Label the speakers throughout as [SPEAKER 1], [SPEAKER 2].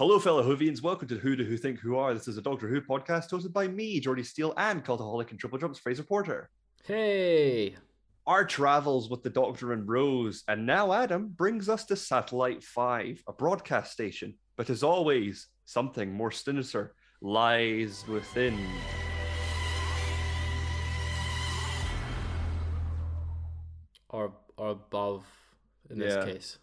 [SPEAKER 1] Hello, fellow Whovians. Welcome to Who Do Who Think Who Are. This is a Doctor Who podcast hosted by me, Jordi Steel, and cultaholic and TripleJump's Fraser Porter.
[SPEAKER 2] Hey,
[SPEAKER 1] Our travels with the Doctor and Rose, and now Adam brings us to Satellite 5, a broadcast station. But as always, something more sinister lies within.
[SPEAKER 2] or or above in
[SPEAKER 1] Yeah.
[SPEAKER 2] this case.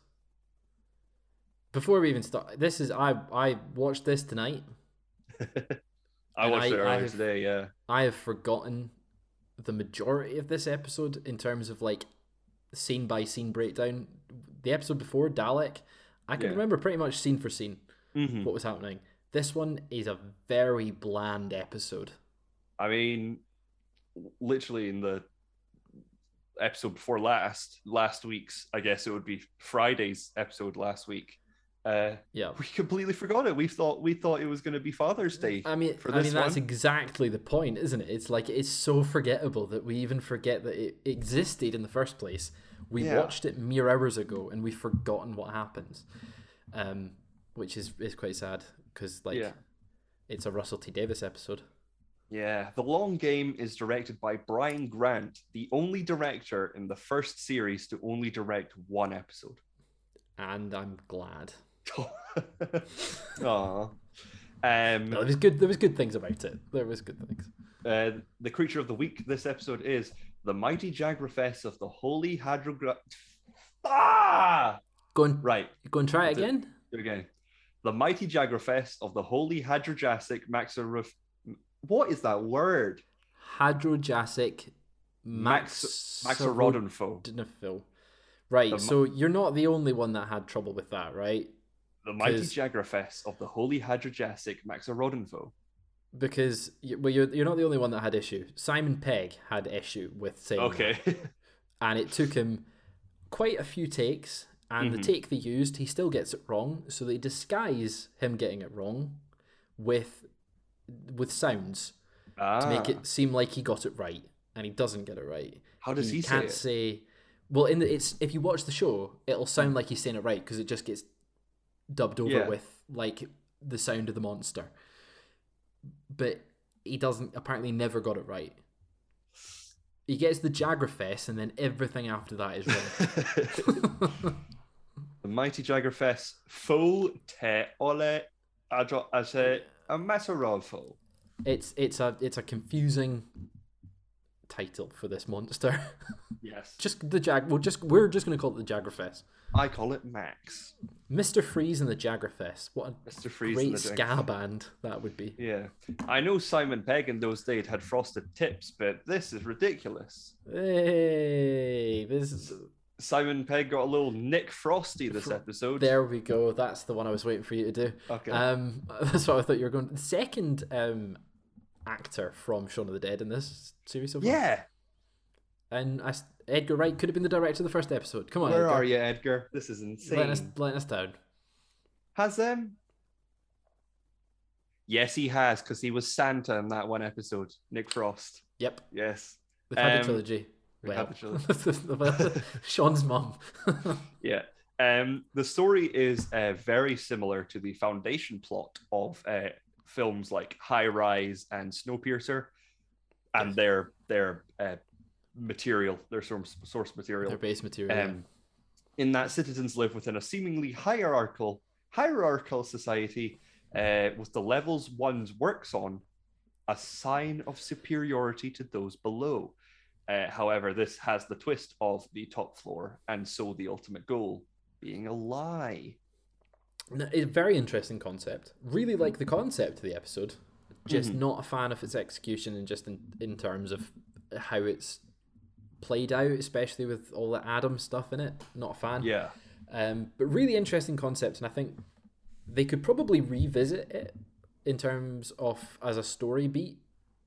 [SPEAKER 2] Before we even start, this is I I watched this tonight.
[SPEAKER 1] I watched
[SPEAKER 2] I-
[SPEAKER 1] it
[SPEAKER 2] I
[SPEAKER 1] earlier
[SPEAKER 2] have-
[SPEAKER 1] today, yeah.
[SPEAKER 2] I have forgotten the majority of this episode in terms of like scene by scene breakdown. The episode before Dalek, I can
[SPEAKER 1] Yeah.
[SPEAKER 2] remember pretty much scene for scene
[SPEAKER 1] Mhm.
[SPEAKER 2] what was happening. This one is a very bland episode.
[SPEAKER 1] I mean, literally in the episode before last, last week's, I guess it would be Friday's episode last week. Uh,
[SPEAKER 2] Yeah.
[SPEAKER 1] we completely forgot it. We thought we thought it was going to be Father's Day.
[SPEAKER 2] I mean,
[SPEAKER 1] for
[SPEAKER 2] I mean that's
[SPEAKER 1] one.
[SPEAKER 2] exactly the point, isn't it? It's like it's so forgettable that we even forget that it existed in the first place. We
[SPEAKER 1] Yeah.
[SPEAKER 2] watched it mere hours ago and we've forgotten what happens, um, which is is quite sad because like
[SPEAKER 1] Yeah.
[SPEAKER 2] it's a Russell T Davies episode.
[SPEAKER 1] Yeah, The Long Game is directed by Brian Grant, the only director in the first series to only direct one episode.
[SPEAKER 2] and I'm glad.
[SPEAKER 1] Aww. Um,
[SPEAKER 2] No, there was good. There was good things about it. There was good things.
[SPEAKER 1] Uh, the creature of the week this episode is the mighty Jagrafess of the Holy Hadrogra. Ah!
[SPEAKER 2] Go and
[SPEAKER 1] Right,
[SPEAKER 2] go and try it again.
[SPEAKER 1] do it again. The mighty Jagrafess of the Holy Hadrojasic Maxaruf. What is that word?
[SPEAKER 2] Hadrojasic
[SPEAKER 1] Max
[SPEAKER 2] Max
[SPEAKER 1] Maxarodonfo.
[SPEAKER 2] Maxarodonfo. Right.
[SPEAKER 1] The mi-
[SPEAKER 2] so you're not the only one that had trouble with that, right?
[SPEAKER 1] The mighty Jagrafess of the Holy Hadrojasic Maxarodonfo.
[SPEAKER 2] because you- well, you're you're not the only one that had issue. Simon Pegg had issue with saying that.
[SPEAKER 1] Okay.
[SPEAKER 2] and it took him quite a few takes. And
[SPEAKER 1] Mhm.
[SPEAKER 2] the take they used, he still gets it wrong. So they disguise him getting it wrong with with sounds
[SPEAKER 1] ah,
[SPEAKER 2] to make it seem like he got it right, and he doesn't get it right.
[SPEAKER 1] How does he, say
[SPEAKER 2] can't
[SPEAKER 1] it?
[SPEAKER 2] say. Well, in the it's if you watch the show, it'll sound like he's saying it right because it just gets dubbed over
[SPEAKER 1] Yeah.
[SPEAKER 2] with like the sound of the monster. But he doesn't. Apparently, never got it right. He gets the Jagrafess, and then everything after that is wrong.
[SPEAKER 1] the mighty Jagrafess full te ole adro as a a Maxarodonfo.
[SPEAKER 2] it's it's a it's a confusing title for this monster.
[SPEAKER 1] Yes.
[SPEAKER 2] just the Jag. We'll just we're just gonna call it the Jagrafess.
[SPEAKER 1] I call it Max.
[SPEAKER 2] Mister Freeze and the Jagrafess. What a
[SPEAKER 1] Mr. Freeze.
[SPEAKER 2] great ska
[SPEAKER 1] Dragon.
[SPEAKER 2] band that would be.
[SPEAKER 1] Yeah. I know Simon Pegg in those days had frosted tips, but this is ridiculous.
[SPEAKER 2] Hey, this is
[SPEAKER 1] Simon Pegg got a little Nick Frosty this episode.
[SPEAKER 2] there we go. That's the one I was waiting for you to do.
[SPEAKER 1] Okay.
[SPEAKER 2] Um, that's what I thought you were going. The second um actor from Shaun of the Dead in this series so far.
[SPEAKER 1] yeah.
[SPEAKER 2] and I Edgar Wright could have been the director of the first episode. Come on,
[SPEAKER 1] Where
[SPEAKER 2] Edgar.
[SPEAKER 1] are you, Edgar? This is insane.
[SPEAKER 2] Letting us, letting us down.
[SPEAKER 1] Has um Yes, he has, because he was Santa in that one episode. Nick Frost.
[SPEAKER 2] Yep,
[SPEAKER 1] Yes.
[SPEAKER 2] they've had
[SPEAKER 1] Um,
[SPEAKER 2] the trilogy.
[SPEAKER 1] we've
[SPEAKER 2] Well,
[SPEAKER 1] had the trilogy.
[SPEAKER 2] Shaun's mum.
[SPEAKER 1] Yeah. Um, the story is uh, very similar to the foundation plot of uh, films like High Rise and Snowpiercer, and
[SPEAKER 2] Yes.
[SPEAKER 1] their their uh, material, their source source material.
[SPEAKER 2] Their base material.
[SPEAKER 1] Um, in that citizens live within a seemingly hierarchical hierarchical society, uh, with the levels one's works on a sign of superiority to those below. Uh, however, this has the twist of the top floor, and so the ultimate goal being a lie.
[SPEAKER 2] A very interesting concept. Really like the concept of the episode. Just
[SPEAKER 1] Mhm.
[SPEAKER 2] not a fan of its execution and just in, in terms of how it's played out, especially with all the Adam stuff in it. Not a fan.
[SPEAKER 1] Yeah,
[SPEAKER 2] Um, but really interesting concept, and I think they could probably revisit it in terms of as a story beat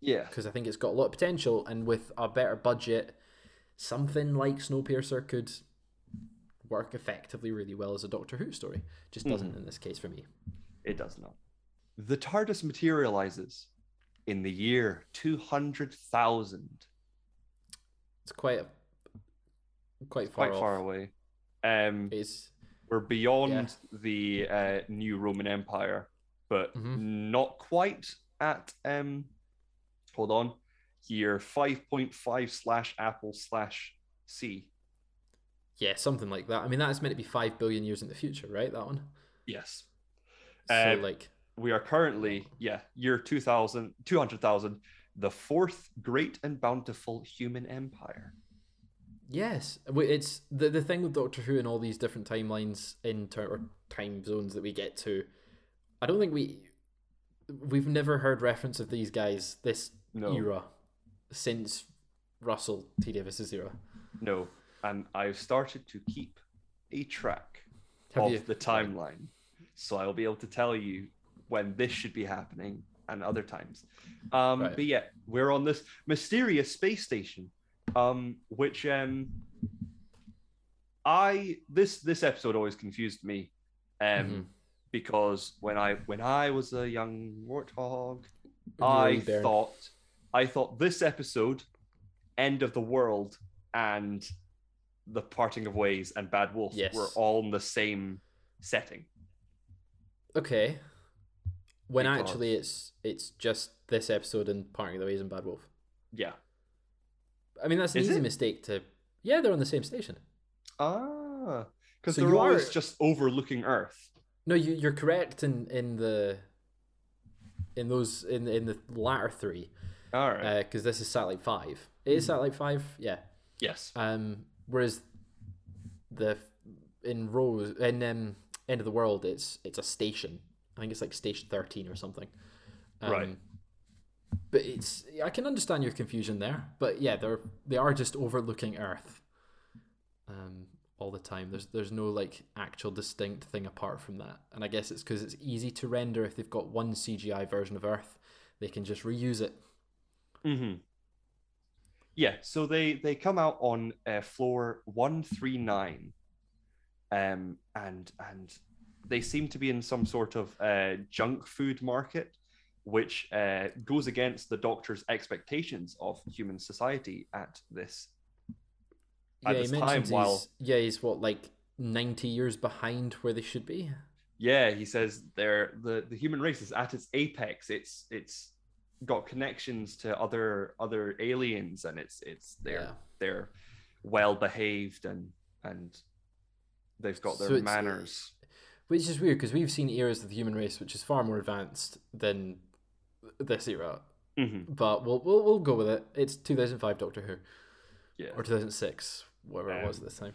[SPEAKER 1] yeah,
[SPEAKER 2] because I think it's got a lot of potential, and with a better budget, something like Snowpiercer could work effectively really well as a Doctor Who story. Just doesn't in this case for me.
[SPEAKER 1] it does not. The TARDIS materializes in the year two hundred thousand.
[SPEAKER 2] It's quite a, quite far
[SPEAKER 1] quite
[SPEAKER 2] off.
[SPEAKER 1] far away. Um,
[SPEAKER 2] It's
[SPEAKER 1] We're beyond the uh, new Roman Empire, but
[SPEAKER 2] Mhm.
[SPEAKER 1] not quite at um. Hold on, year five point five slash Apple slash C.
[SPEAKER 2] Yeah, something like that. I mean, that's meant to be five billion years in the future, right? That one.
[SPEAKER 1] Yes,
[SPEAKER 2] So
[SPEAKER 1] Uh,
[SPEAKER 2] like,
[SPEAKER 1] we are currently yeah year 2000 200,000 the fourth great and bountiful human empire.
[SPEAKER 2] yes, it's the the thing with Doctor Who and all these different timelines in ter- or time zones that we get to. I don't think we we've never heard reference of these guys this
[SPEAKER 1] No,
[SPEAKER 2] era since Russell T Davies's era.
[SPEAKER 1] no, and I've started to keep a track
[SPEAKER 2] Have
[SPEAKER 1] of
[SPEAKER 2] you?
[SPEAKER 1] the timeline, so I'll be able to tell you when this should be happening and other times. Um,
[SPEAKER 2] Right.
[SPEAKER 1] But yeah, we're on this mysterious space station, um, which um, I this this episode always confused me, um,
[SPEAKER 2] Mhm.
[SPEAKER 1] because when I when I was a young warthog,
[SPEAKER 2] When you were a
[SPEAKER 1] I
[SPEAKER 2] wee
[SPEAKER 1] thought I thought this episode, end of the world, and the parting of ways and Bad Wolf
[SPEAKER 2] Yes.
[SPEAKER 1] were all in the same setting.
[SPEAKER 2] Okay. When
[SPEAKER 1] Because-
[SPEAKER 2] actually it's it's just this episode and Parting of the Ways and Bad Wolf.
[SPEAKER 1] Yeah.
[SPEAKER 2] I mean that's an
[SPEAKER 1] Is
[SPEAKER 2] easy
[SPEAKER 1] it?
[SPEAKER 2] mistake to Yeah, they're on the same station.
[SPEAKER 1] Ah, because
[SPEAKER 2] So
[SPEAKER 1] they're always
[SPEAKER 2] are-
[SPEAKER 1] just overlooking Earth.
[SPEAKER 2] No, you you're correct in, in the in those in in the latter three.
[SPEAKER 1] All right.
[SPEAKER 2] because this is satellite five. It is
[SPEAKER 1] Mhm.
[SPEAKER 2] satellite five, yeah.
[SPEAKER 1] yes.
[SPEAKER 2] Um, whereas the in Rose in um, End of the World, it's it's a station. I think it's like stage thirteen or something. Um,
[SPEAKER 1] Right.
[SPEAKER 2] But it's I can understand your confusion there. But yeah, they're they are just overlooking Earth. Um, all the time. There's there's no like actual distinct thing apart from that. And I guess it's because it's easy to render if they've got one CGI version of Earth, they can just reuse it.
[SPEAKER 1] hmm Yeah. So they they come out on uh, floor one three nine, um, and and they seem to be in some sort of uh, junk food market, which uh, goes against the Doctor's expectations of human society at this at
[SPEAKER 2] yeah,
[SPEAKER 1] this time.
[SPEAKER 2] mentions
[SPEAKER 1] While
[SPEAKER 2] yeah, he's what like ninety years behind where they should be.
[SPEAKER 1] Yeah, he says they're the the human race is at its apex. It's it's got connections to other other aliens, and it's it's they're
[SPEAKER 2] Yeah.
[SPEAKER 1] they're well behaved and and they've got their
[SPEAKER 2] So it's-
[SPEAKER 1] manners.
[SPEAKER 2] Which is weird because we've seen eras of the human race which is far more advanced than this era.
[SPEAKER 1] hmm
[SPEAKER 2] But we'll we'll, we'll go with it. It's two thousand five Doctor Who
[SPEAKER 1] Yeah,
[SPEAKER 2] or two thousand six, whatever it was
[SPEAKER 1] Um,
[SPEAKER 2] at this time.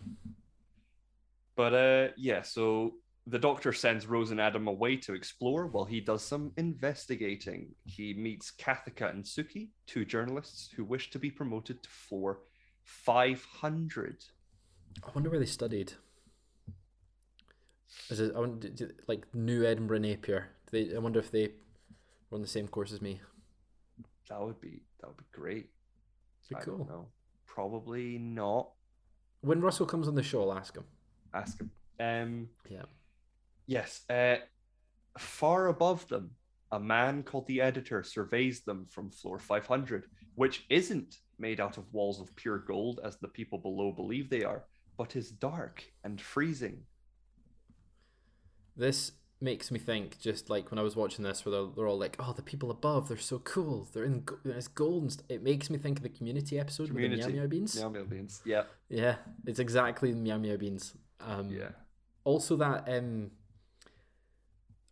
[SPEAKER 1] but uh, yeah. So the Doctor sends Rose and Adam away to explore while he does some investigating. He meets Cathica and Suki, two journalists who wish to be promoted to floor five hundred.
[SPEAKER 2] I wonder where they studied. Is it I wonder, like New Edinburgh Napier? Do they, I wonder if they were on the same course as me.
[SPEAKER 1] That would be that would be great.
[SPEAKER 2] Be
[SPEAKER 1] I
[SPEAKER 2] cool.
[SPEAKER 1] don't know. Probably not.
[SPEAKER 2] When Russell comes on the show, I'll ask him.
[SPEAKER 1] Ask him. Um.
[SPEAKER 2] Yeah.
[SPEAKER 1] Yes. Uh, far above them, a man called the editor surveys them from floor 500, which isn't made out of walls of pure gold as the people below believe they are, but is dark and freezing.
[SPEAKER 2] This makes me think, just like when I was watching this, where they're, they're all like, "Oh, the people above, they're so cool. They're in it's gold." And st-. It makes me think of the Community episode with the Meow Meow Beans.
[SPEAKER 1] Meow meow beans. Yeah.
[SPEAKER 2] Yeah, it's exactly the Meow Meow Beans. Um,
[SPEAKER 1] Yeah.
[SPEAKER 2] Also, that um,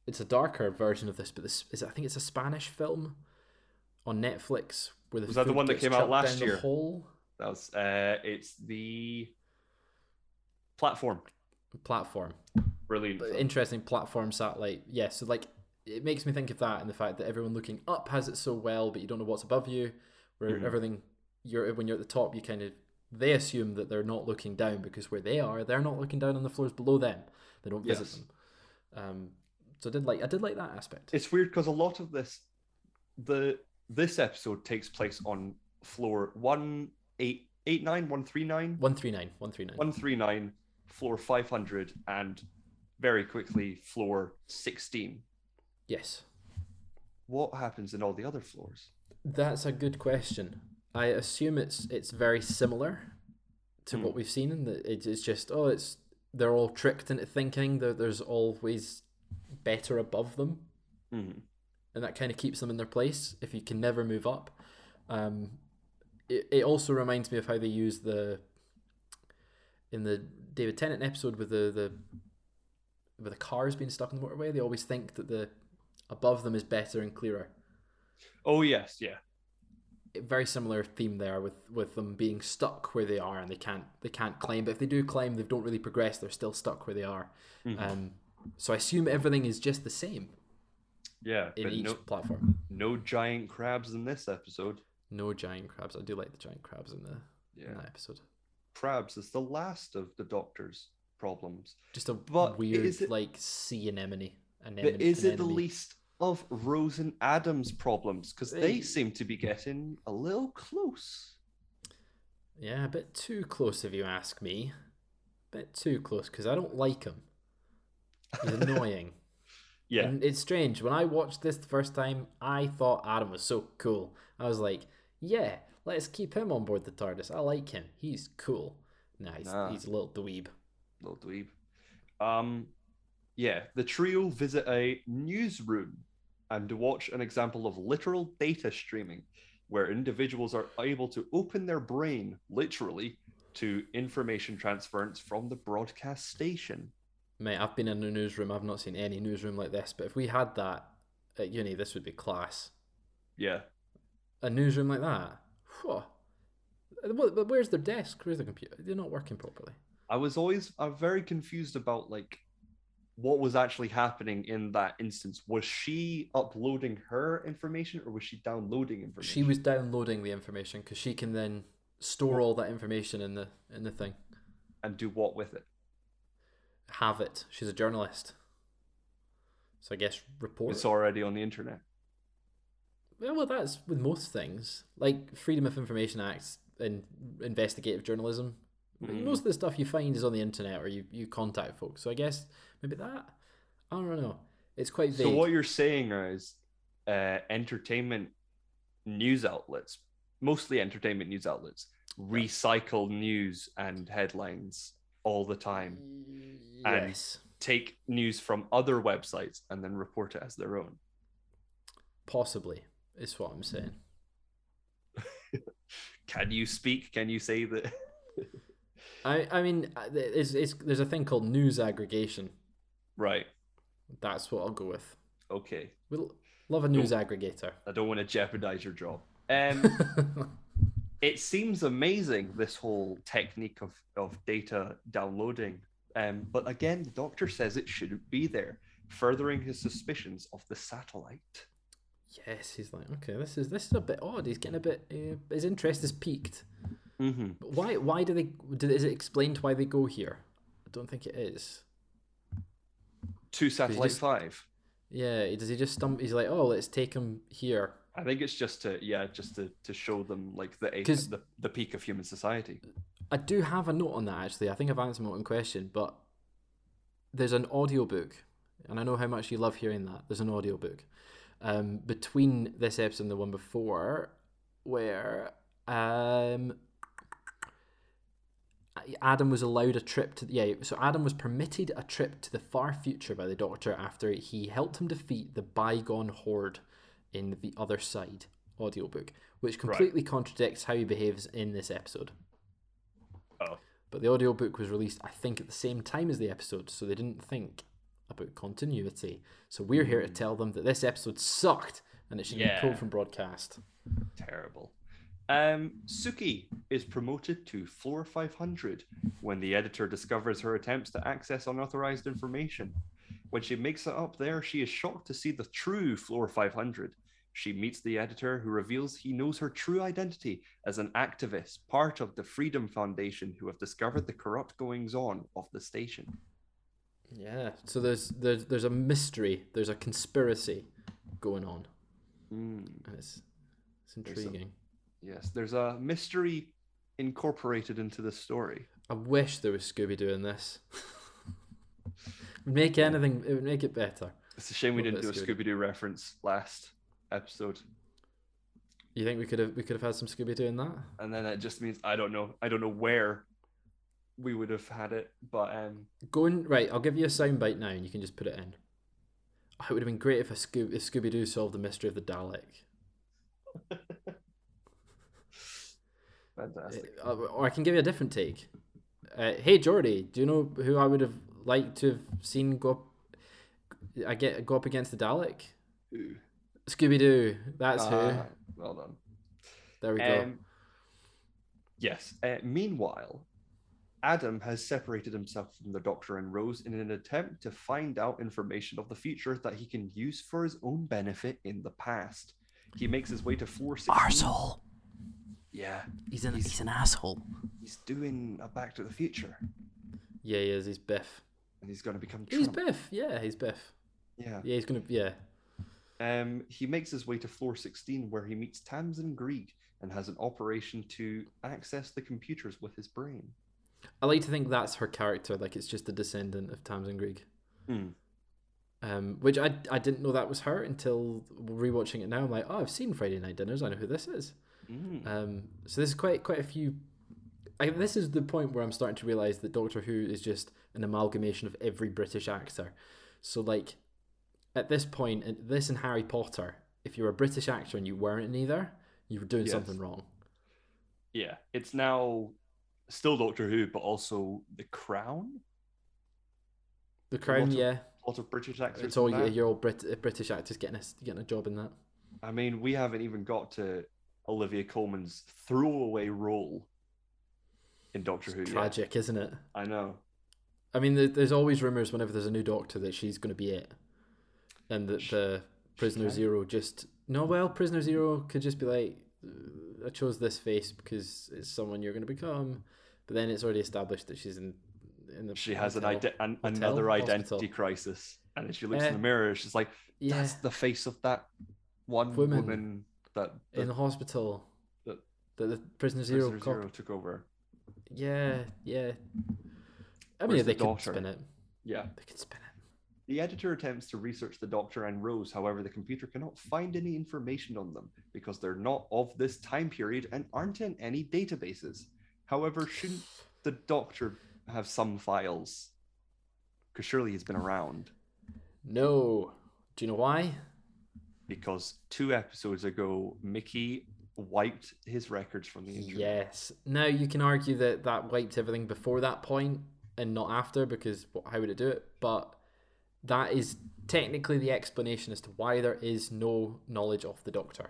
[SPEAKER 2] it's a darker version of this, but this is I think it's a Spanish film on Netflix where the
[SPEAKER 1] Was that the one that came out last year? That was. Uh. It's the platform.
[SPEAKER 2] platform.
[SPEAKER 1] Brilliant. Film.
[SPEAKER 2] interesting platform satellite. Yeah, so like it makes me think of that and the fact that everyone looking up has it so well, but you don't know what's above you. Where
[SPEAKER 1] Mhm.
[SPEAKER 2] everything you're when you're at the top, you kind of they assume that they're not looking down because where they are, they're not looking down on the floors below them. They don't visit
[SPEAKER 1] Yes.
[SPEAKER 2] them. Um, so I did like I did like that aspect.
[SPEAKER 1] it's weird because a lot of this the this episode takes place on floor one eight eight nine one three nine
[SPEAKER 2] One three nine, one three nine.
[SPEAKER 1] one three nine floor 500 and very quickly floor 16
[SPEAKER 2] Yes,
[SPEAKER 1] what happens in all the other floors
[SPEAKER 2] that's a good question. I assume it's it's very similar to
[SPEAKER 1] Hmm.
[SPEAKER 2] what we've seen, and it's just oh, it's they're all tricked into thinking that there's always better above them,
[SPEAKER 1] Mhm.
[SPEAKER 2] and that kind of keeps them in their place if you can never move up. Um, it, it also reminds me of how they use the in the David Tennant episode with the the with the cars being stuck on the motorway. They always think that the above them is better and clearer.
[SPEAKER 1] Oh yes, yeah.
[SPEAKER 2] very similar theme there with with them being stuck where they are and they can't they can't climb but if they do climb they don't really progress they're still stuck where they are
[SPEAKER 1] Mhm.
[SPEAKER 2] um so i assume everything is just the same
[SPEAKER 1] yeah,
[SPEAKER 2] in each
[SPEAKER 1] no,
[SPEAKER 2] platform
[SPEAKER 1] no giant crabs in this episode.
[SPEAKER 2] no giant crabs i do like the giant crabs in the in
[SPEAKER 1] Yeah,
[SPEAKER 2] that episode
[SPEAKER 1] crabs is the last of the Doctor's problems.
[SPEAKER 2] just a
[SPEAKER 1] But
[SPEAKER 2] weird
[SPEAKER 1] it-
[SPEAKER 2] like sea anemone
[SPEAKER 1] But
[SPEAKER 2] anemone
[SPEAKER 1] is it the least of Rose and Adam's problems? Because they seem to be getting a little close.
[SPEAKER 2] yeah a bit too close if you ask me a bit too close because i don't like him he's annoying
[SPEAKER 1] Yeah,
[SPEAKER 2] And it's strange. When I watched this the first time, I thought Adam was so cool. I was like, yeah, let's keep him on board the TARDIS. I like him. He's cool. Nah, he's,
[SPEAKER 1] Nah.
[SPEAKER 2] he's a little dweeb.
[SPEAKER 1] Little dweeb. Um, yeah, the trio visit a newsroom and watch an example of literal data streaming, where individuals are able to open their brain, literally, to information transference from the broadcast station.
[SPEAKER 2] Mate, I've been in a newsroom. I've not seen any newsroom like this. But if we had that at uni, this would be class.
[SPEAKER 1] Yeah,
[SPEAKER 2] A newsroom like that. Whew. But where's their desk? Where's the computer? They're not working properly.
[SPEAKER 1] I was always I'm very confused about like what was actually happening in that instance. Was she uploading her information or was she downloading information?
[SPEAKER 2] She was downloading the information because she can then store all that information in the in the thing.
[SPEAKER 1] and do what with it?
[SPEAKER 2] have it. She's a journalist. So I guess report.
[SPEAKER 1] It's already on the internet.
[SPEAKER 2] Well, well, that's with most things. Like Freedom of Information Act and investigative journalism.
[SPEAKER 1] Mhm.
[SPEAKER 2] Most of the stuff you find is on the internet or you, you contact folks. So I guess maybe that. I don't know. It's quite vague.
[SPEAKER 1] So what you're saying is uh, entertainment news outlets, mostly entertainment news outlets, recycle news and headlines all the time. and- Take news from other websites and then report it as their own.
[SPEAKER 2] Possibly, is what I'm saying.
[SPEAKER 1] Can you speak? Can you say that?
[SPEAKER 2] I, I mean, uh, it's, it's, there's a thing called news aggregation.
[SPEAKER 1] right.
[SPEAKER 2] That's what I'll go with.
[SPEAKER 1] Okay.
[SPEAKER 2] We'll love a news aggregator.
[SPEAKER 1] I don't want to jeopardize your job. Um, it seems amazing this whole technique of, of data downloading um, but again the doctor says it shouldn't be there furthering his suspicions of the satellite
[SPEAKER 2] Yes, he's like, okay, this is this is a bit odd. He's getting a bit. Uh, his interest is peaked.
[SPEAKER 1] Mm-hmm.
[SPEAKER 2] But why? Why do they? Did, is it explained why they go here? I don't think it is.
[SPEAKER 1] Two satellite
[SPEAKER 2] just-
[SPEAKER 1] 5
[SPEAKER 2] Yeah, does he just stump? He's like, oh, let's take him here.
[SPEAKER 1] i think it's just to yeah just to, to show them like the,
[SPEAKER 2] 'Cause-
[SPEAKER 1] the the peak of human society
[SPEAKER 2] I do have a note on that actually. I think I've answered my own question, but there's an audiobook, and I know how much you love hearing that. There's an audiobook um, between this episode and the one before, where um, Adam was allowed a trip to yeah. So Adam was permitted a trip to the far future by the Doctor after he helped him defeat the bygone horde in the other side audiobook, which completely contradicts how he behaves in this episode.
[SPEAKER 1] oh
[SPEAKER 2] But the audiobook was released, I think, at the same time as the episode, so they didn't think about continuity. So we're here to hmm. tell them that this episode sucked and it should
[SPEAKER 1] Yeah.
[SPEAKER 2] be pulled from broadcast.
[SPEAKER 1] terrible um suki is promoted to floor 500 when the editor discovers her attempts to access unauthorized information when she makes it up there she is shocked to see the true floor 500 she meets the editor who reveals he knows her true identity as an activist part of the freedom foundation who have discovered the corrupt goings on of the station
[SPEAKER 2] Yeah. So there's there's there's a mystery, there's a conspiracy going on,
[SPEAKER 1] Mm,
[SPEAKER 2] and it's it's intriguing.
[SPEAKER 1] Yes there's a mystery incorporated into the story
[SPEAKER 2] I wish there was Scooby Doo in this. make anything. It would make it better.
[SPEAKER 1] it's a shame we didn't do a
[SPEAKER 2] Scooby.
[SPEAKER 1] scooby-doo reference last episode
[SPEAKER 2] You think we could have we could have had some Scooby Doo in that?
[SPEAKER 1] and then it just means I don't know. I don't know where we would have had it. But um,
[SPEAKER 2] Going right, I'll give you a soundbite now, and you can just put it in. Oh, it would have been great if a Scoo- if Scooby Doo solved the mystery of the Dalek.
[SPEAKER 1] fantastic.
[SPEAKER 2] Uh, or I can give you a different take. Uh, hey Jordi, do you know who I would have liked to have seen go up? I get go up against the Dalek.
[SPEAKER 1] Ooh.
[SPEAKER 2] Scooby Doo. That's who.
[SPEAKER 1] Ah, well done.
[SPEAKER 2] There we go.
[SPEAKER 1] Um, yes. Uh, meanwhile, Adam has separated himself from the Doctor and Rose in an attempt to find out information of the future that he can use for his own benefit in the past. He makes his way to floor 16.
[SPEAKER 3] Arsehole.
[SPEAKER 1] Yeah,
[SPEAKER 3] He's an
[SPEAKER 1] He's-
[SPEAKER 3] he's an asshole.
[SPEAKER 1] he's doing a Back to the Future,
[SPEAKER 2] Yeah, he is. He's Biff.
[SPEAKER 1] and he's going to become Trump.
[SPEAKER 2] He's
[SPEAKER 1] Trump.
[SPEAKER 2] Biff. Yeah, he's Biff.
[SPEAKER 1] Yeah.
[SPEAKER 2] Yeah, he's gonna. Yeah.
[SPEAKER 1] Um, he makes his way to floor 16, where he meets Tamsin Greig and has an operation to access the computers with his brain.
[SPEAKER 2] I like to think that's her character. Like it's just a descendant of Tamsin Greig.
[SPEAKER 1] Hmm.
[SPEAKER 2] Um, which I I didn't know that was her until rewatching it now. I'm like, oh, I've seen Friday Night Dinners. I know who this is.
[SPEAKER 1] Mm.
[SPEAKER 2] Um, so this is quite quite a few. I, this is the point where I'm starting to realize that Doctor Who is just an amalgamation of every British actor. So like, at this point, and this and Harry Potter, if you're a British actor and you weren't in either, you were doing
[SPEAKER 1] Yes.
[SPEAKER 2] something wrong.
[SPEAKER 1] Yeah, it's now still Doctor Who, but also The Crown.
[SPEAKER 2] The Crown,
[SPEAKER 1] of-
[SPEAKER 2] yeah,
[SPEAKER 1] A lot of British actors.
[SPEAKER 2] it's all your, your old Brit- British actors getting a getting a job in that.
[SPEAKER 1] I mean, we haven't even got to Olivia Colman's throwaway role in Doctor Who. yet.
[SPEAKER 2] Tragic, isn't it?
[SPEAKER 1] I know.
[SPEAKER 2] I mean, there's always rumors whenever there's a new Doctor that she's going to be it, and that
[SPEAKER 1] Sh-
[SPEAKER 2] the Prisoner. Zero just no. Well, Prisoner Zero could just be like, "Uh, I chose this face because it's someone you're going to become, but then it's already established that she's in. in the
[SPEAKER 1] She has an, ide- an
[SPEAKER 2] hotel,
[SPEAKER 1] another
[SPEAKER 2] hospital.
[SPEAKER 1] identity crisis, and as she looks
[SPEAKER 2] Eh.
[SPEAKER 1] in the mirror, she's like,
[SPEAKER 2] Yeah,
[SPEAKER 1] "That's the face of that one
[SPEAKER 2] Woman.
[SPEAKER 1] woman, that the
[SPEAKER 2] in the hospital.
[SPEAKER 1] that
[SPEAKER 2] That the Prisoner Zero.
[SPEAKER 1] Prisoner
[SPEAKER 2] cop-
[SPEAKER 1] Zero took over."
[SPEAKER 2] Yeah, yeah. I
[SPEAKER 1] Where's
[SPEAKER 2] mean, they
[SPEAKER 1] the Doctor?
[SPEAKER 2] spin it.
[SPEAKER 1] Yeah.
[SPEAKER 2] They could spin it.
[SPEAKER 1] The editor attempts to research the Doctor and Rose, however, the computer cannot find any information on them because they're not of this time period and aren't in any databases. However, shouldn't the Doctor have some files? Because surely he's been around.
[SPEAKER 2] No. Do you know why?
[SPEAKER 1] Because two episodes ago, Mickey wiped his records from the internet.
[SPEAKER 2] Yes. Now you can argue that that wiped everything before that point and not after because how would it do it? But that is technically the explanation as to why there is no knowledge of the Doctor.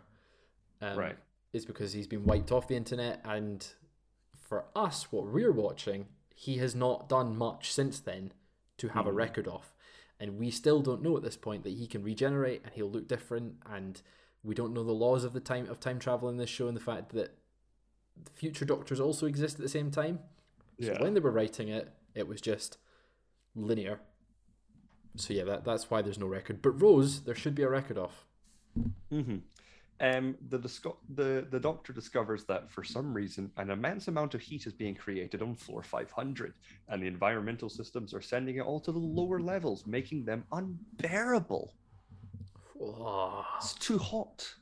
[SPEAKER 2] Um,
[SPEAKER 1] Right.
[SPEAKER 2] Is because he's been wiped off the internet, and for us, what we're watching, he has not done much since then to have a
[SPEAKER 1] Mhm.
[SPEAKER 2] record of. And we still don't know at this point that he can regenerate and he'll look different and we don't know the laws of the time of time travel in this show and the fact that future doctors also exist at the same time. So when they were writing it, it was just linear. So yeah, that, that's why there's no record. But Rose, there should be a record of.
[SPEAKER 1] hmm Um, the, disco- the the doctor discovers that for some reason an immense amount of heat is being created on floor 500, and the environmental systems are sending it all to the lower levels, making them unbearable.
[SPEAKER 2] Whoa,
[SPEAKER 1] It's too hot.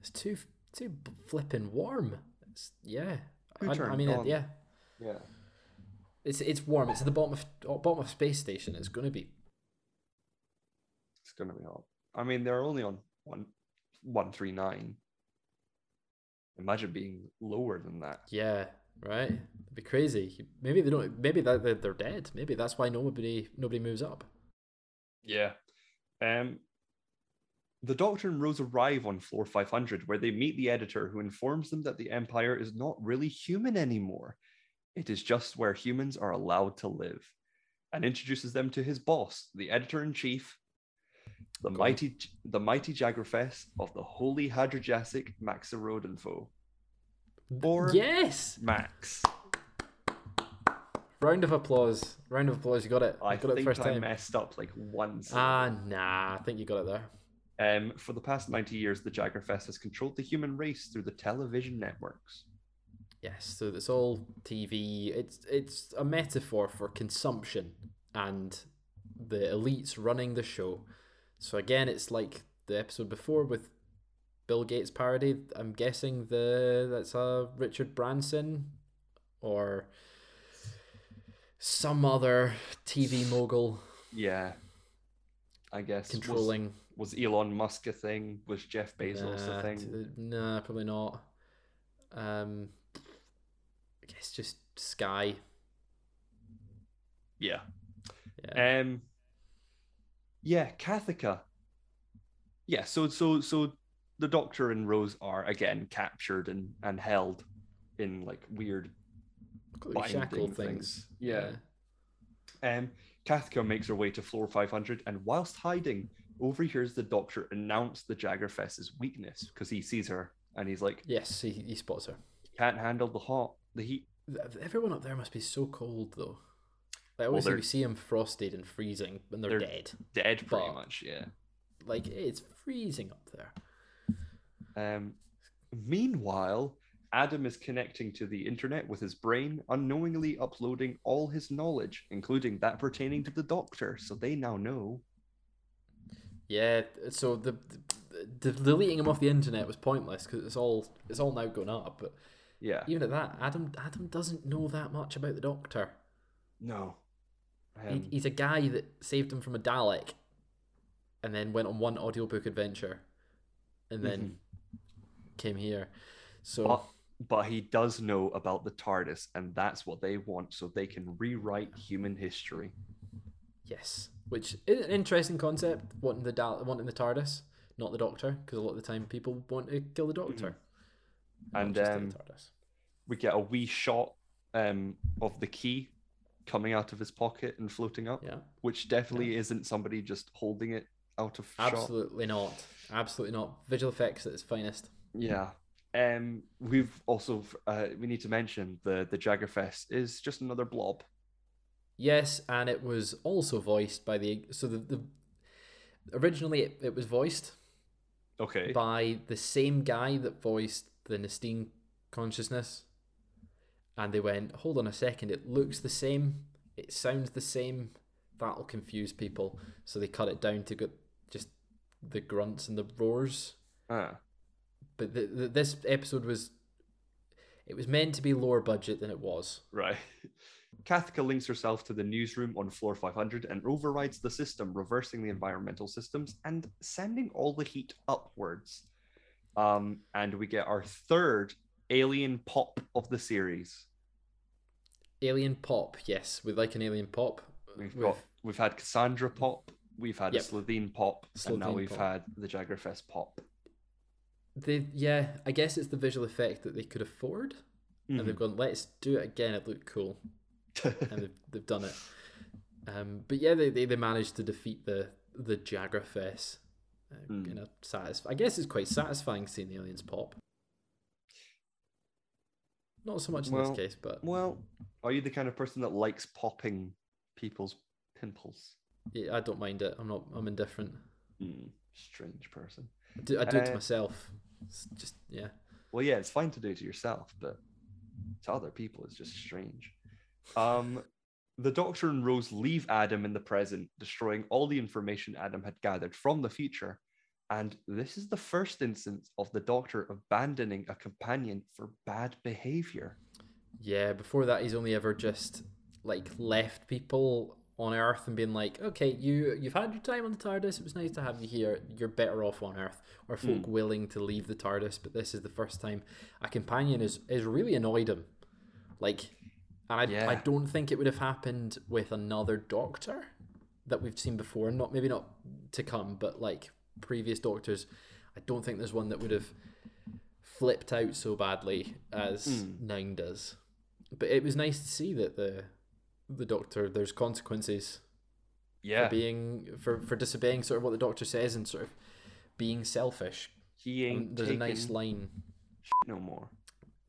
[SPEAKER 2] it's too too flipping warm. It's, yeah, I, I mean, it, yeah,
[SPEAKER 1] Yeah.
[SPEAKER 2] it's it's warm. It's at the bottom of bottom of space station. It's going to be.
[SPEAKER 1] It's gonna be hot. I mean, they're only on one one three nine. Imagine being lower than that.
[SPEAKER 2] Yeah, right. It'd be crazy. Maybe they don't. Maybe that they're, they're dead. Maybe that's why nobody nobody moves up.
[SPEAKER 1] Yeah. Um, the Doctor and Rose arrive on floor 500, where they meet the editor, who informs them that the Empire is not really human anymore. It is just where humans are allowed to live, and introduces them to his boss, the editor in chief, the
[SPEAKER 2] Go on.
[SPEAKER 1] mighty, the mighty Jagrafess of the Holy Hadrajasic Maxarodenfo. Or
[SPEAKER 2] Yes.
[SPEAKER 1] Max.
[SPEAKER 2] Round of applause. Round of applause. You got it.
[SPEAKER 1] I
[SPEAKER 2] You got it
[SPEAKER 1] think
[SPEAKER 2] first
[SPEAKER 1] I
[SPEAKER 2] time.
[SPEAKER 1] messed up like once.
[SPEAKER 2] Ah, nah. I think you got it there.
[SPEAKER 1] Um, for the past 90 years, the Jagrafess has controlled the human race through the television networks.
[SPEAKER 2] Yes. So it's all TV. It's it's a metaphor for consumption and the elites running the show. So again, it's like the episode before with Bill Gates parody. I'm guessing the that's a Richard Branson or some other TV mogul
[SPEAKER 1] Yeah. I guess
[SPEAKER 2] controlling.
[SPEAKER 1] was, Elon Musk a thing? Was Jeff Bezos
[SPEAKER 2] Nah,
[SPEAKER 1] a thing?
[SPEAKER 2] Nah, probably not. Um, I guess just Sky.
[SPEAKER 1] Yeah.
[SPEAKER 2] Yeah.
[SPEAKER 1] Um. Yeah, Cathica. Yeah, so so so the Doctor and Rose are again captured and and held in like weird.
[SPEAKER 2] Got shackle
[SPEAKER 1] binding
[SPEAKER 2] things.
[SPEAKER 1] things. Yeah. Um, Cathica makes her way to floor 500, and whilst hiding, overhears the Doctor announce the Jagrafess's weakness because he sees her and he's like,
[SPEAKER 2] Yes, he, he spots her.
[SPEAKER 1] "Can't handle the hot, the heat."
[SPEAKER 2] Everyone up there must be so cold, though. Like,
[SPEAKER 1] Well,
[SPEAKER 2] obviously,
[SPEAKER 1] they're-
[SPEAKER 2] we see them frosted and freezing, and they're,
[SPEAKER 1] they're-
[SPEAKER 2] dead.
[SPEAKER 1] Dead, pretty
[SPEAKER 2] But-
[SPEAKER 1] much. Yeah.
[SPEAKER 2] Like, it's freezing up there.
[SPEAKER 1] Um, meanwhile, Adam is connecting to the internet with his brain, unknowingly uploading all his knowledge, including that pertaining to the Doctor. So they now know.
[SPEAKER 2] Yeah, so the, the, the deleting him off the internet was pointless because it's all it's all now gone up. But
[SPEAKER 1] Yeah.
[SPEAKER 2] even at that, Adam Adam doesn't know that much about the Doctor.
[SPEAKER 1] No.
[SPEAKER 2] He,
[SPEAKER 1] Um,
[SPEAKER 2] he's a guy that saved him from a Dalek, and then went on one audiobook adventure, and then came here. So
[SPEAKER 1] but, but he does know about the TARDIS, and that's what they want, so they can rewrite human history.
[SPEAKER 2] yes, which is an interesting concept. Wanting the Dal- wanting the TARDIS, not the Doctor, because a lot of the time people want to kill the Doctor. not
[SPEAKER 1] And,
[SPEAKER 2] just the
[SPEAKER 1] um,
[SPEAKER 2] TARDIS.
[SPEAKER 1] We get a wee shot um, of the key coming out of his pocket and floating up,
[SPEAKER 2] Yeah.
[SPEAKER 1] which definitely isn't somebody just holding it out of shot.
[SPEAKER 2] Absolutely not. Absolutely not. Visual effects at its finest.
[SPEAKER 1] Yeah. Um, we've also uh, we need to mention the the Jagrafess is just another blob.
[SPEAKER 2] Yes, and it was also voiced by the so the, the originally it, it was voiced
[SPEAKER 1] Okay.
[SPEAKER 2] by the same guy that voiced the Nestene consciousness. And they went, hold on a second, it looks the same, it sounds the same, that'll confuse people. So they cut it down to go, just the grunts and the roars.
[SPEAKER 1] Ah,
[SPEAKER 2] But the, the, this episode was, it was meant to be lower budget than it was.
[SPEAKER 1] right. Cathica links herself to the newsroom on floor 500 and overrides the system, reversing the environmental systems and sending all the heat upwards. Um, and we get our third alien pop of the series.
[SPEAKER 2] Alien pop, yes, we like an alien pop.
[SPEAKER 1] We've
[SPEAKER 2] With-
[SPEAKER 1] got we've had Cassandra pop, we've had
[SPEAKER 2] Yep.
[SPEAKER 1] a Slitheen pop, and now we've
[SPEAKER 2] pop.
[SPEAKER 1] had the Jagrafess pop.
[SPEAKER 2] They, yeah, I guess it's the visual effect that they could afford, and they've gone, let's do it again. It looked cool. And they've, they've done it. Um, but yeah, they, they, they managed to defeat the the Jagrafess uh,
[SPEAKER 1] Mm.
[SPEAKER 2] in a satisf- I guess it's quite satisfying seeing the aliens pop. Not so much in
[SPEAKER 1] Well,
[SPEAKER 2] this case, but
[SPEAKER 1] Well, are you the kind of person that likes popping people's pimples?
[SPEAKER 2] yeah, I don't mind it. I'm not. I'm indifferent.
[SPEAKER 1] Hmm, strange person.
[SPEAKER 2] I do, I do it to
[SPEAKER 1] Uh,
[SPEAKER 2] myself. It's just yeah.
[SPEAKER 1] Well, yeah, it's fine to do to yourself, but to other people, it's just strange. Um, the Doctor and Rose leave Adam in the present, destroying all the information Adam had gathered from the future. And this is the first instance of the Doctor abandoning a companion for bad behavior.
[SPEAKER 2] Yeah, before that, he's only ever just like left people on Earth and been like, "Okay, you you've had your time on the TARDIS. It was nice to have you here. You're better off on Earth." Or hmm. folk willing to leave the TARDIS, but this is the first time a companion is is really annoyed him. Like, and I I don't think it would have happened with another Doctor that we've seen before. Not maybe not to come, but like previous Doctors. I don't think there's one that would have flipped out so badly as
[SPEAKER 1] Mm.
[SPEAKER 2] Nine does. But it was nice to see that the the Doctor there's consequences
[SPEAKER 1] Yeah,
[SPEAKER 2] for being for for disobeying sort of what the Doctor says and sort of being selfish.
[SPEAKER 1] he ain't
[SPEAKER 2] And there's a nice line.
[SPEAKER 1] no more.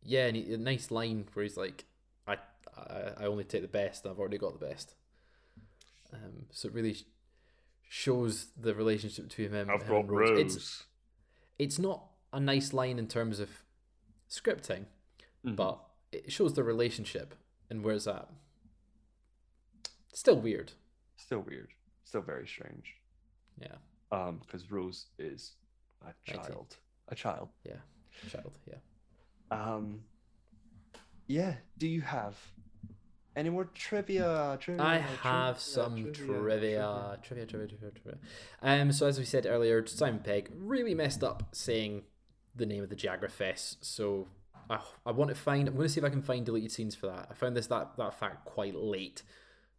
[SPEAKER 2] Yeah, and he, a nice line where he's like, "I I, I only take the best. I've already got the best." Um, so it really shows the relationship between him, him and Rose. It's it's not a nice line in terms of scripting,
[SPEAKER 1] Mhm.
[SPEAKER 2] but it shows the relationship and where that. Still weird.
[SPEAKER 1] still weird, still very strange.
[SPEAKER 2] Yeah.
[SPEAKER 1] Um, because Rose is a
[SPEAKER 2] 19.
[SPEAKER 1] child, a child.
[SPEAKER 2] Yeah. Child. Yeah.
[SPEAKER 1] Um, yeah. Do you have Any more trivia? trivia
[SPEAKER 2] I
[SPEAKER 1] trivia,
[SPEAKER 2] have some trivia. Trivia, trivia, trivia, trivia. Um, so as we said earlier, Simon Pegg really messed up saying the name of the Jagrafess. So I, I want to find. I'm going to see if I can find deleted scenes for that. I found this that that fact quite late,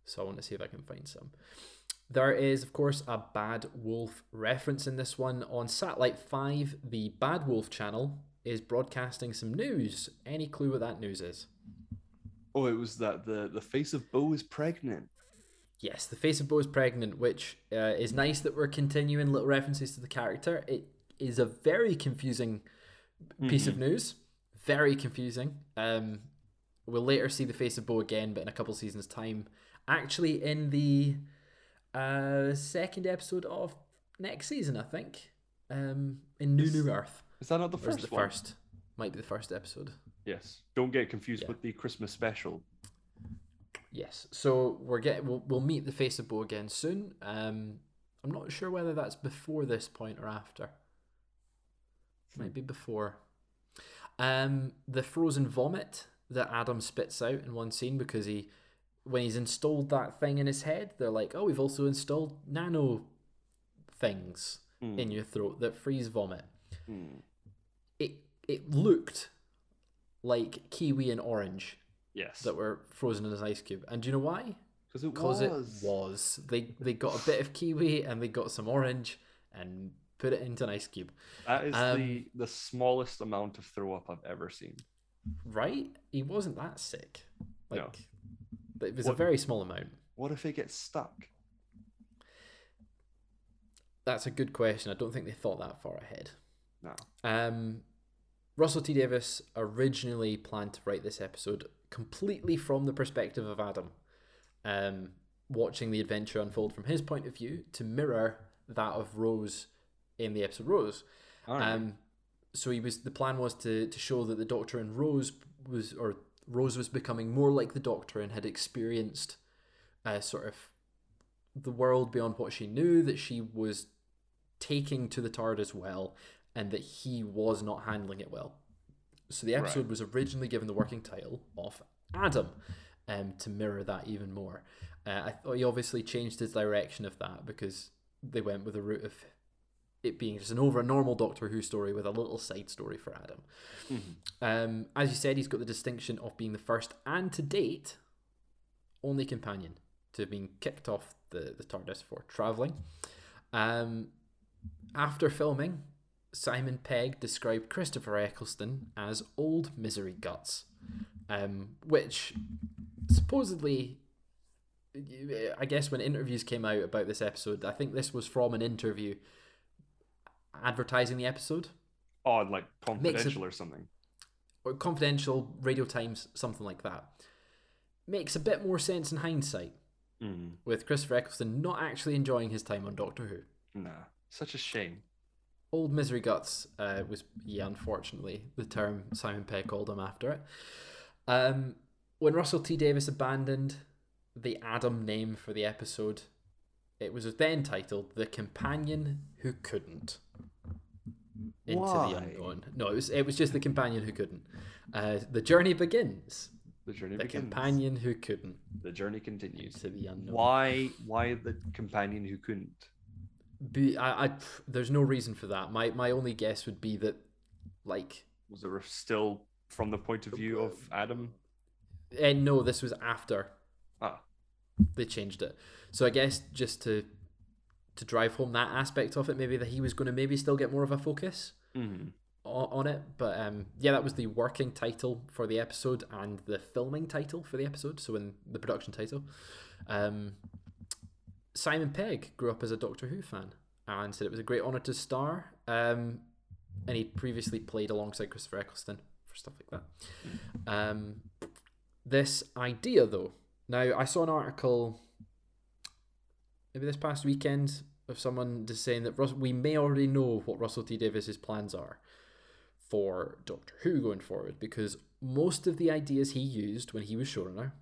[SPEAKER 2] so I want to see if I can find some. There is, of course, a Bad Wolf reference in this one on Satellite Five. The Bad Wolf channel is broadcasting some news. Any clue what that news is?
[SPEAKER 1] Oh, it was that the the face of Boe is pregnant.
[SPEAKER 2] Yes, the face of Boe is pregnant, which uh, is nice that we're continuing little references to the character. It is a very confusing piece of news. Very confusing. Um, we'll later see the face of Boe again, but in a couple seasons' time. Actually, in the uh, second episode of next season, I think. Um, in New New Earth.
[SPEAKER 1] Is that not the
[SPEAKER 2] is
[SPEAKER 1] first
[SPEAKER 2] the
[SPEAKER 1] one?
[SPEAKER 2] first? Might be the first episode.
[SPEAKER 1] Yes. Don't get confused
[SPEAKER 2] Yeah.
[SPEAKER 1] with the Christmas special.
[SPEAKER 2] Yes. So we're getting we'll, we'll meet the face of Boe again soon. Um, I'm not sure whether that's before this point or after. Might be before. Um, the frozen vomit that Adam spits out in one scene because he, when he's installed that thing in his head, they're like, "Oh, we've also installed nano things
[SPEAKER 1] Hmm.
[SPEAKER 2] in your throat that freeze vomit."
[SPEAKER 1] Hmm.
[SPEAKER 2] It it looked like kiwi and orange
[SPEAKER 1] Yes.
[SPEAKER 2] that were frozen in an ice cube, and do you know why?
[SPEAKER 1] Because it
[SPEAKER 2] Because
[SPEAKER 1] was.
[SPEAKER 2] it was. They they got a bit of kiwi and they got some orange and put it into an ice cube.
[SPEAKER 1] That is
[SPEAKER 2] Um,
[SPEAKER 1] the the smallest amount of throw up I've ever seen.
[SPEAKER 2] Right? He wasn't that sick. Like
[SPEAKER 1] No.
[SPEAKER 2] it was a very small amount.
[SPEAKER 1] What if it gets stuck?
[SPEAKER 2] That's a good question. I don't think they thought that far ahead.
[SPEAKER 1] No.
[SPEAKER 2] Um, Russell T Davies originally planned to write this episode completely from the perspective of Adam, um, watching the adventure unfold from his point of view to mirror that of Rose in the episode Rose.
[SPEAKER 1] Alright.
[SPEAKER 2] Um, so he was the plan was to to show that the Doctor and Rose was or Rose was becoming more like the Doctor and had experienced uh, sort of the world beyond what she knew. That she was taking to the TARDIS well, and that he was not handling it well. So the episode was originally given the working title of Adam, um, to mirror that even more. Uh, I thought he obviously changed his direction of that because they went with the route of it being just an over a normal Doctor Who story with a little side story for Adam.
[SPEAKER 1] Mhm.
[SPEAKER 2] Um, as you said, he's got the distinction of being the first and to date only companion to have been kicked off the, the TARDIS for travelling. Um, after filming, Simon Pegg described Christopher Eccleston as old misery guts, um, which supposedly, I guess when interviews came out about this episode, I think this was from an interview advertising the episode
[SPEAKER 1] Oh, like confidential or something.
[SPEAKER 2] or confidential radio times something like that makes a bit more sense in hindsight
[SPEAKER 1] Mm.
[SPEAKER 2] with christopher eccleston not actually enjoying his time on doctor who
[SPEAKER 1] Nah. Such a shame.
[SPEAKER 2] Old misery guts uh, was yeah unfortunately the term simon pegg called him after it um, when russell t davies abandoned the adam name for the episode it was then titled the companion who couldn't into
[SPEAKER 1] Why?
[SPEAKER 2] the unknown no it was it was just the companion who couldn't uh, the journey begins
[SPEAKER 1] The journey begins.
[SPEAKER 2] the
[SPEAKER 1] begins.
[SPEAKER 2] companion who couldn't
[SPEAKER 1] The journey continues.
[SPEAKER 2] into the unknown.
[SPEAKER 1] Why? Why the companion who couldn't?
[SPEAKER 2] Be, I, I, there's no reason for that. My my only guess would be that, like,
[SPEAKER 1] Was it still from the point of view of Adam?
[SPEAKER 2] And no, this was after
[SPEAKER 1] Ah,
[SPEAKER 2] they changed it. So I guess just to to drive home that aspect of it, maybe that he was going to maybe still get more of a focus
[SPEAKER 1] mhm.
[SPEAKER 2] on, on it. But um, yeah, that was the working title for the episode and the filming title for the episode. So in the production title, um, Simon Pegg grew up as a Doctor Who fan and said it was a great honor to star. Um, and he previously played alongside Christopher Eccleston for stuff like that. Um, this idea, though, now I saw an article maybe this past weekend of someone just saying that Rus- we may already know what Russell T Davies's plans are for Doctor Who going forward because most of the ideas he used when he was showrunner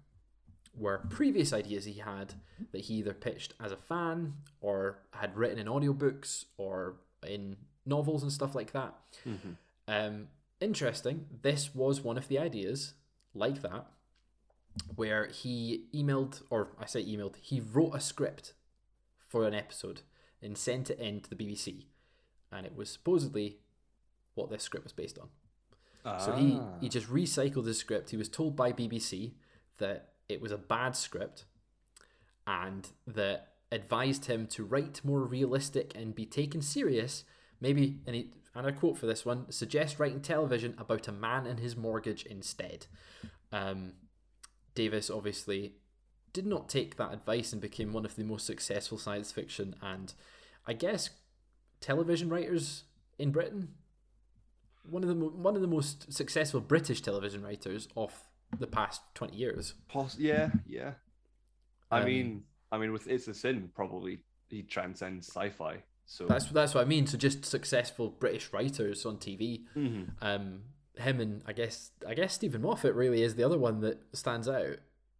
[SPEAKER 2] were previous ideas he had that he either pitched as a fan or had written in audiobooks or in novels and stuff like that.
[SPEAKER 1] Mhm.
[SPEAKER 2] Um, interesting. This was one of the ideas like that where he emailed, or I say emailed, he wrote a script for an episode and sent it in to the BBC, and it was supposedly what this script was based on. So he,
[SPEAKER 1] Ah.
[SPEAKER 2] he just recycled his script. He was told by BBC that it was a bad script and that advised him to write more realistic and be taken serious. Maybe, and, he, and I quote for this one suggest writing television about a man and his mortgage instead. Um, Davies obviously did not take that advice and became one of the most successful science fiction and I guess television writers in Britain one of the one of the most successful British television writers of the past twenty years.
[SPEAKER 1] Poss- yeah, yeah. I
[SPEAKER 2] Um,
[SPEAKER 1] mean, I mean, with It's a Sin, probably he transcends sci-fi. So
[SPEAKER 2] That's that's what I mean. So just successful British writers on TV.
[SPEAKER 1] Mhm.
[SPEAKER 2] Um, him and I guess I guess Steven Moffat really is the other one that stands out.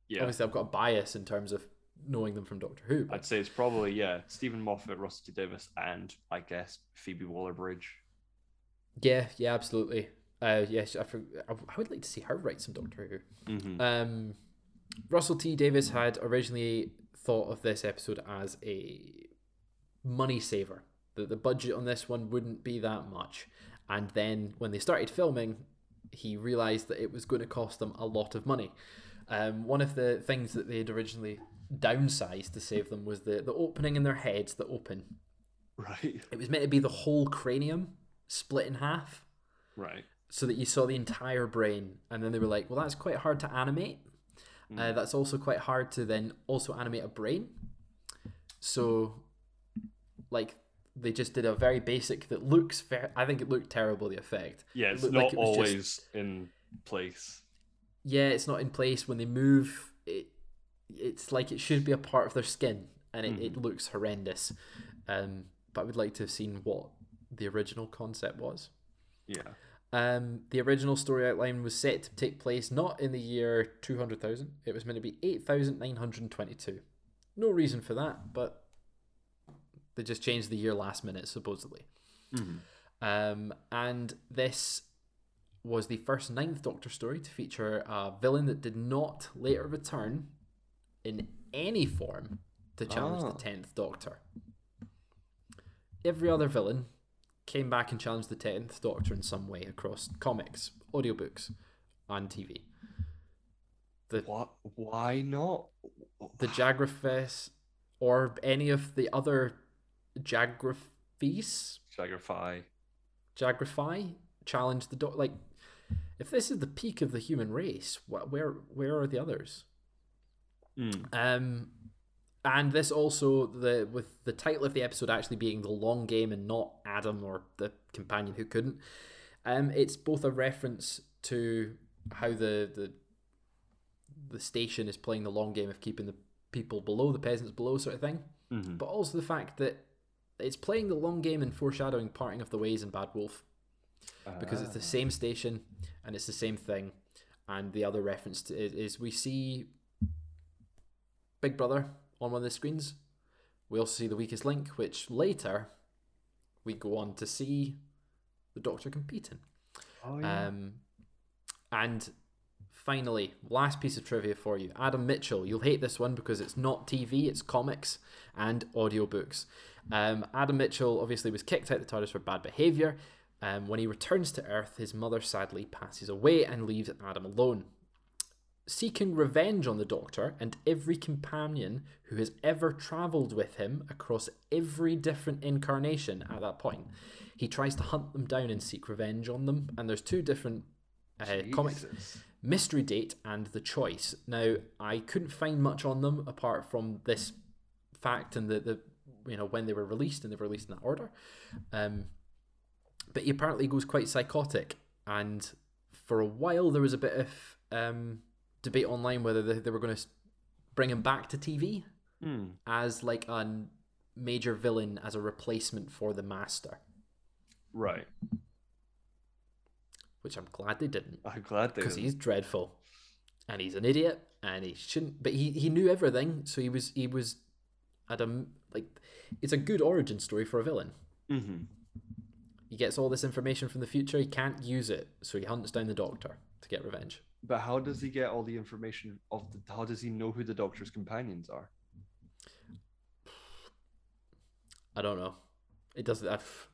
[SPEAKER 1] yeah,
[SPEAKER 2] Obviously, I've got a bias in terms of knowing them from Doctor Who. But
[SPEAKER 1] I'd say it's probably yeah, Steven Moffat, Russell T Davies, and I guess Phoebe Waller-Bridge.
[SPEAKER 2] yeah, yeah, absolutely. Uh, yes, I, I would like to see her write some Doctor Who.
[SPEAKER 1] Mm-hmm.
[SPEAKER 2] Um, Russell T Davies had originally thought of this episode as a money saver. That the budget on this one wouldn't be that much, and then when they started filming, he realized that it was going to cost them a lot of money. Um, one of the things that they had originally downsized to save them was the the opening in their heads that open.
[SPEAKER 1] Right,
[SPEAKER 2] It was meant to be the whole cranium split in half
[SPEAKER 1] right.
[SPEAKER 2] So that you saw the entire brain and then they were like well that's quite hard to animate. Uh, that's also quite hard to then also animate a brain. So like they just did a very basic that looks fair i think it looked terrible the effect.
[SPEAKER 1] Yeah, it's
[SPEAKER 2] looked
[SPEAKER 1] not
[SPEAKER 2] like it was just-
[SPEAKER 1] always in place.
[SPEAKER 2] yeah it's not in place. When they move it it's like it should be a part of their skin and it, it looks horrendous. Um but i would like to have seen what the original concept was.
[SPEAKER 1] Yeah,
[SPEAKER 2] Um, the original story outline was set to take place not in the year 200,000, it was meant to be 8,922. No reason for that, but they just changed the year last minute, supposedly.
[SPEAKER 1] Mhm.
[SPEAKER 2] Um, and this was the first Ninth Doctor story to feature a villain that did not later return in any form to challenge
[SPEAKER 1] Ah.
[SPEAKER 2] the Tenth Doctor. Every other villain came back and challenged the Tenth Doctor in some way across comics, audiobooks, and TV. The
[SPEAKER 1] what? Why not?
[SPEAKER 2] the Jagrafess or any of the other Jagrafess
[SPEAKER 1] Jagrify.
[SPEAKER 2] Jagrify challenge the dog. Like, if this is the peak of the human race, what, where where are the others?
[SPEAKER 1] Mm.
[SPEAKER 2] Um, and this also the with the title of the episode actually being the long game and not Adam or the companion who couldn't. Um, it's both a reference to how the the the station is playing the long game of keeping the people below, the peasants below, sort of thing
[SPEAKER 1] hmm
[SPEAKER 2] but also the fact that it's playing the long game and foreshadowing parting of the ways in Bad Wolf because it's the same station and it's the same thing. And the other reference to is, is we see Big Brother on one of the screens. We also see the weakest link, which later we go on to see the Doctor competing.
[SPEAKER 1] Oh, yeah.
[SPEAKER 2] Um, and finally, last piece of trivia for you Adam Mitchell. You'll hate this one because it's not TV, it's comics and audiobooks. Um, Adam Mitchell obviously was kicked out of the TARDIS for bad behaviour. Um, when he returns to Earth, his mother sadly passes away and leaves Adam alone. Seeking revenge on the Doctor and every companion who has ever travelled with him across every different incarnation at that point, he tries to hunt them down and seek revenge on them. And there's two different uh, comics Mystery Date and The Choice. Now, I couldn't find much on them apart from this fact and the, the you know when they were released and they were released in that order. Um, but he apparently goes quite psychotic, and for a while there was a bit of um, debate online whether they, they were going to bring him back to TV
[SPEAKER 1] Mm.
[SPEAKER 2] as like a major villain as a replacement for the Master,
[SPEAKER 1] Right.
[SPEAKER 2] which I'm glad they didn't.
[SPEAKER 1] I'm glad they.
[SPEAKER 2] because he's dreadful and he's an idiot and he shouldn't but he, he knew everything so he was he was at a like it's a good origin story for a villain
[SPEAKER 1] Mhm.
[SPEAKER 2] he gets all this information from the future he can't use it so he hunts down the doctor to get revenge
[SPEAKER 1] But how does he get all the information of the? How does he know who the Doctor's companions are?
[SPEAKER 2] I don't know. It doesn't. I've,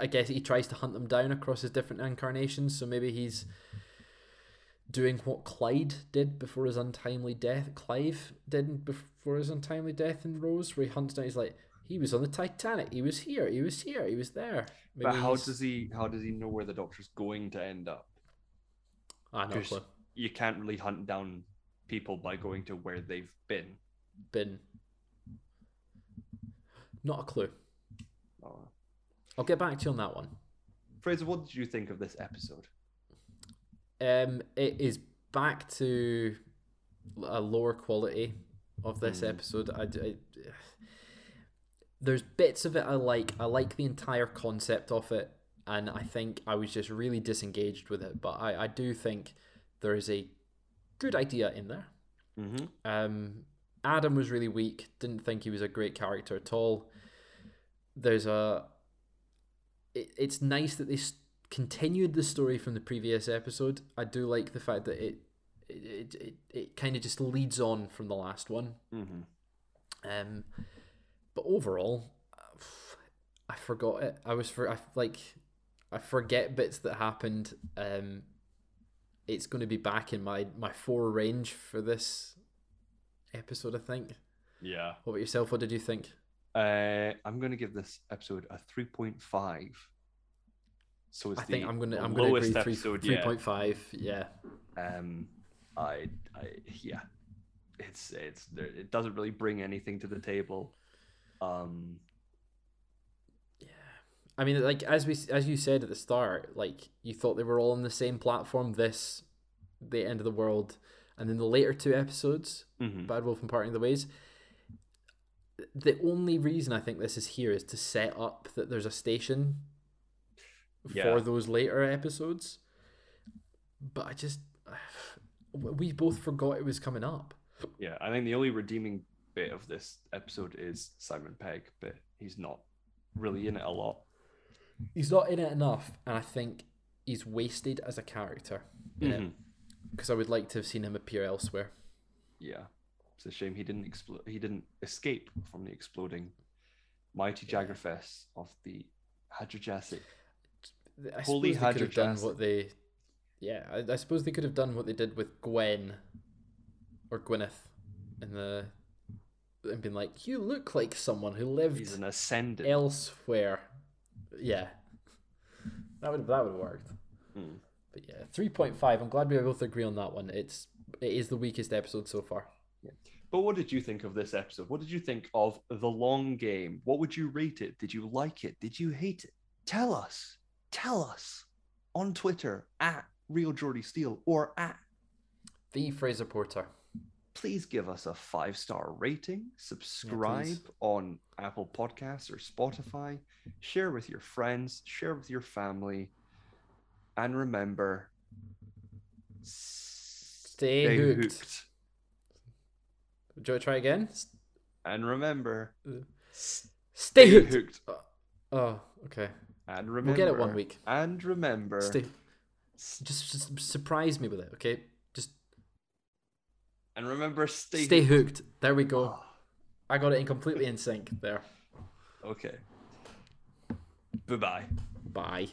[SPEAKER 2] I guess he tries to hunt them down across his different incarnations. So maybe he's doing what Clyde did before his untimely death. Clive did before his untimely death in Rose, where he hunts down. He's like, he was on the Titanic. He was here. He was here. He was there. Maybe
[SPEAKER 1] but how
[SPEAKER 2] he's-
[SPEAKER 1] does he? How does he know where the Doctor's going to end up?
[SPEAKER 2] I no clue.
[SPEAKER 1] You can't really hunt down people by going to where they've been.
[SPEAKER 2] Been not a clue.
[SPEAKER 1] Oh.
[SPEAKER 2] I'll get back to you on that one.
[SPEAKER 1] Fraser, what did you think of this episode?
[SPEAKER 2] Um, it is back to a lower quality of this
[SPEAKER 1] Mm.
[SPEAKER 2] episode. I, I- there's bits of it I like. I like the entire concept of it, and I think I was just really disengaged with it. But I, I do think there is a good idea in there.
[SPEAKER 1] Mm-hmm.
[SPEAKER 2] Um, Adam was really weak. Didn't think he was a great character at all. There's a. It, it's nice that they s- continued the story from the previous episode. I do like the fact that it it it, it kind of just leads on from the last one.
[SPEAKER 1] Mm-hmm.
[SPEAKER 2] Um, but overall, I forgot it. I was for I like I forget bits that happened. Um, it's going to be back in my my four range for this episode. I think.
[SPEAKER 1] Yeah.
[SPEAKER 2] What about yourself? What did you think?
[SPEAKER 1] Uh, I'm going to give this episode a 3.5. So it's
[SPEAKER 2] I think
[SPEAKER 1] the-
[SPEAKER 2] I'm gonna I'm gonna agree
[SPEAKER 1] lowest
[SPEAKER 2] three
[SPEAKER 1] episode
[SPEAKER 2] three
[SPEAKER 1] yet.
[SPEAKER 2] point five. Yeah.
[SPEAKER 1] Um, I, I, yeah, it's it's there. It doesn't really bring anything to the table. Um,
[SPEAKER 2] I mean, like as we as you said at the start, like you thought they were all on the same platform. This, the end of the world, and then the later two episodes,
[SPEAKER 1] mhm.
[SPEAKER 2] Bad Wolf and Parting of the Ways. The only reason I think this is here is to set up that there's a station
[SPEAKER 1] Yeah.
[SPEAKER 2] for those later episodes. But I just, we both forgot it was coming up.
[SPEAKER 1] yeah, I think the only redeeming bit of this episode is Simon Pegg, but he's not really in it a lot.
[SPEAKER 2] He's not in it enough, and I think he's wasted as a character because mm-hmm. I would like to have seen him appear elsewhere.
[SPEAKER 1] Yeah, it's a shame he didn't explode. He didn't escape from the exploding mighty
[SPEAKER 2] Yeah.
[SPEAKER 1] Jagrafess of the Hadrojassic.
[SPEAKER 2] I
[SPEAKER 1] Holy
[SPEAKER 2] suppose they could have done what they, yeah, I, I suppose they could have done what they did with Gwen, or Gwyneth, in the, and been like, you look like someone who lived
[SPEAKER 1] He's an ascendant.
[SPEAKER 2] elsewhere. Yeah, that would that would have worked.
[SPEAKER 1] Mm.
[SPEAKER 2] But yeah, three point five. I'm glad we both agree on that one. It's it is the weakest episode so far.
[SPEAKER 1] But what did you think of this episode? What did you think of the long game? What would you rate it? Did you like it? Did you hate it? Tell us. Tell us on Twitter at Real Jordi Steel or at.
[SPEAKER 2] The Fraser Porter.
[SPEAKER 1] Please give us a five star rating. Subscribe
[SPEAKER 2] please.
[SPEAKER 1] on Apple Podcasts or Spotify. Share with your friends. Share with your family. And remember,
[SPEAKER 2] Stay, hooked.
[SPEAKER 1] hooked.
[SPEAKER 2] Do you want to try again?
[SPEAKER 1] And remember,
[SPEAKER 2] Uh,
[SPEAKER 1] stay
[SPEAKER 2] Stay hooked.
[SPEAKER 1] hooked.
[SPEAKER 2] Oh, okay.
[SPEAKER 1] And remember,
[SPEAKER 2] We'll get it one week.
[SPEAKER 1] And remember,
[SPEAKER 2] Stay. Just, just surprise me with it, okay?
[SPEAKER 1] And remember, stay.
[SPEAKER 2] stay hooked. There we go.
[SPEAKER 1] Oh,
[SPEAKER 2] I got it in completely in sync there.
[SPEAKER 1] okay. Bye bye.
[SPEAKER 2] Bye.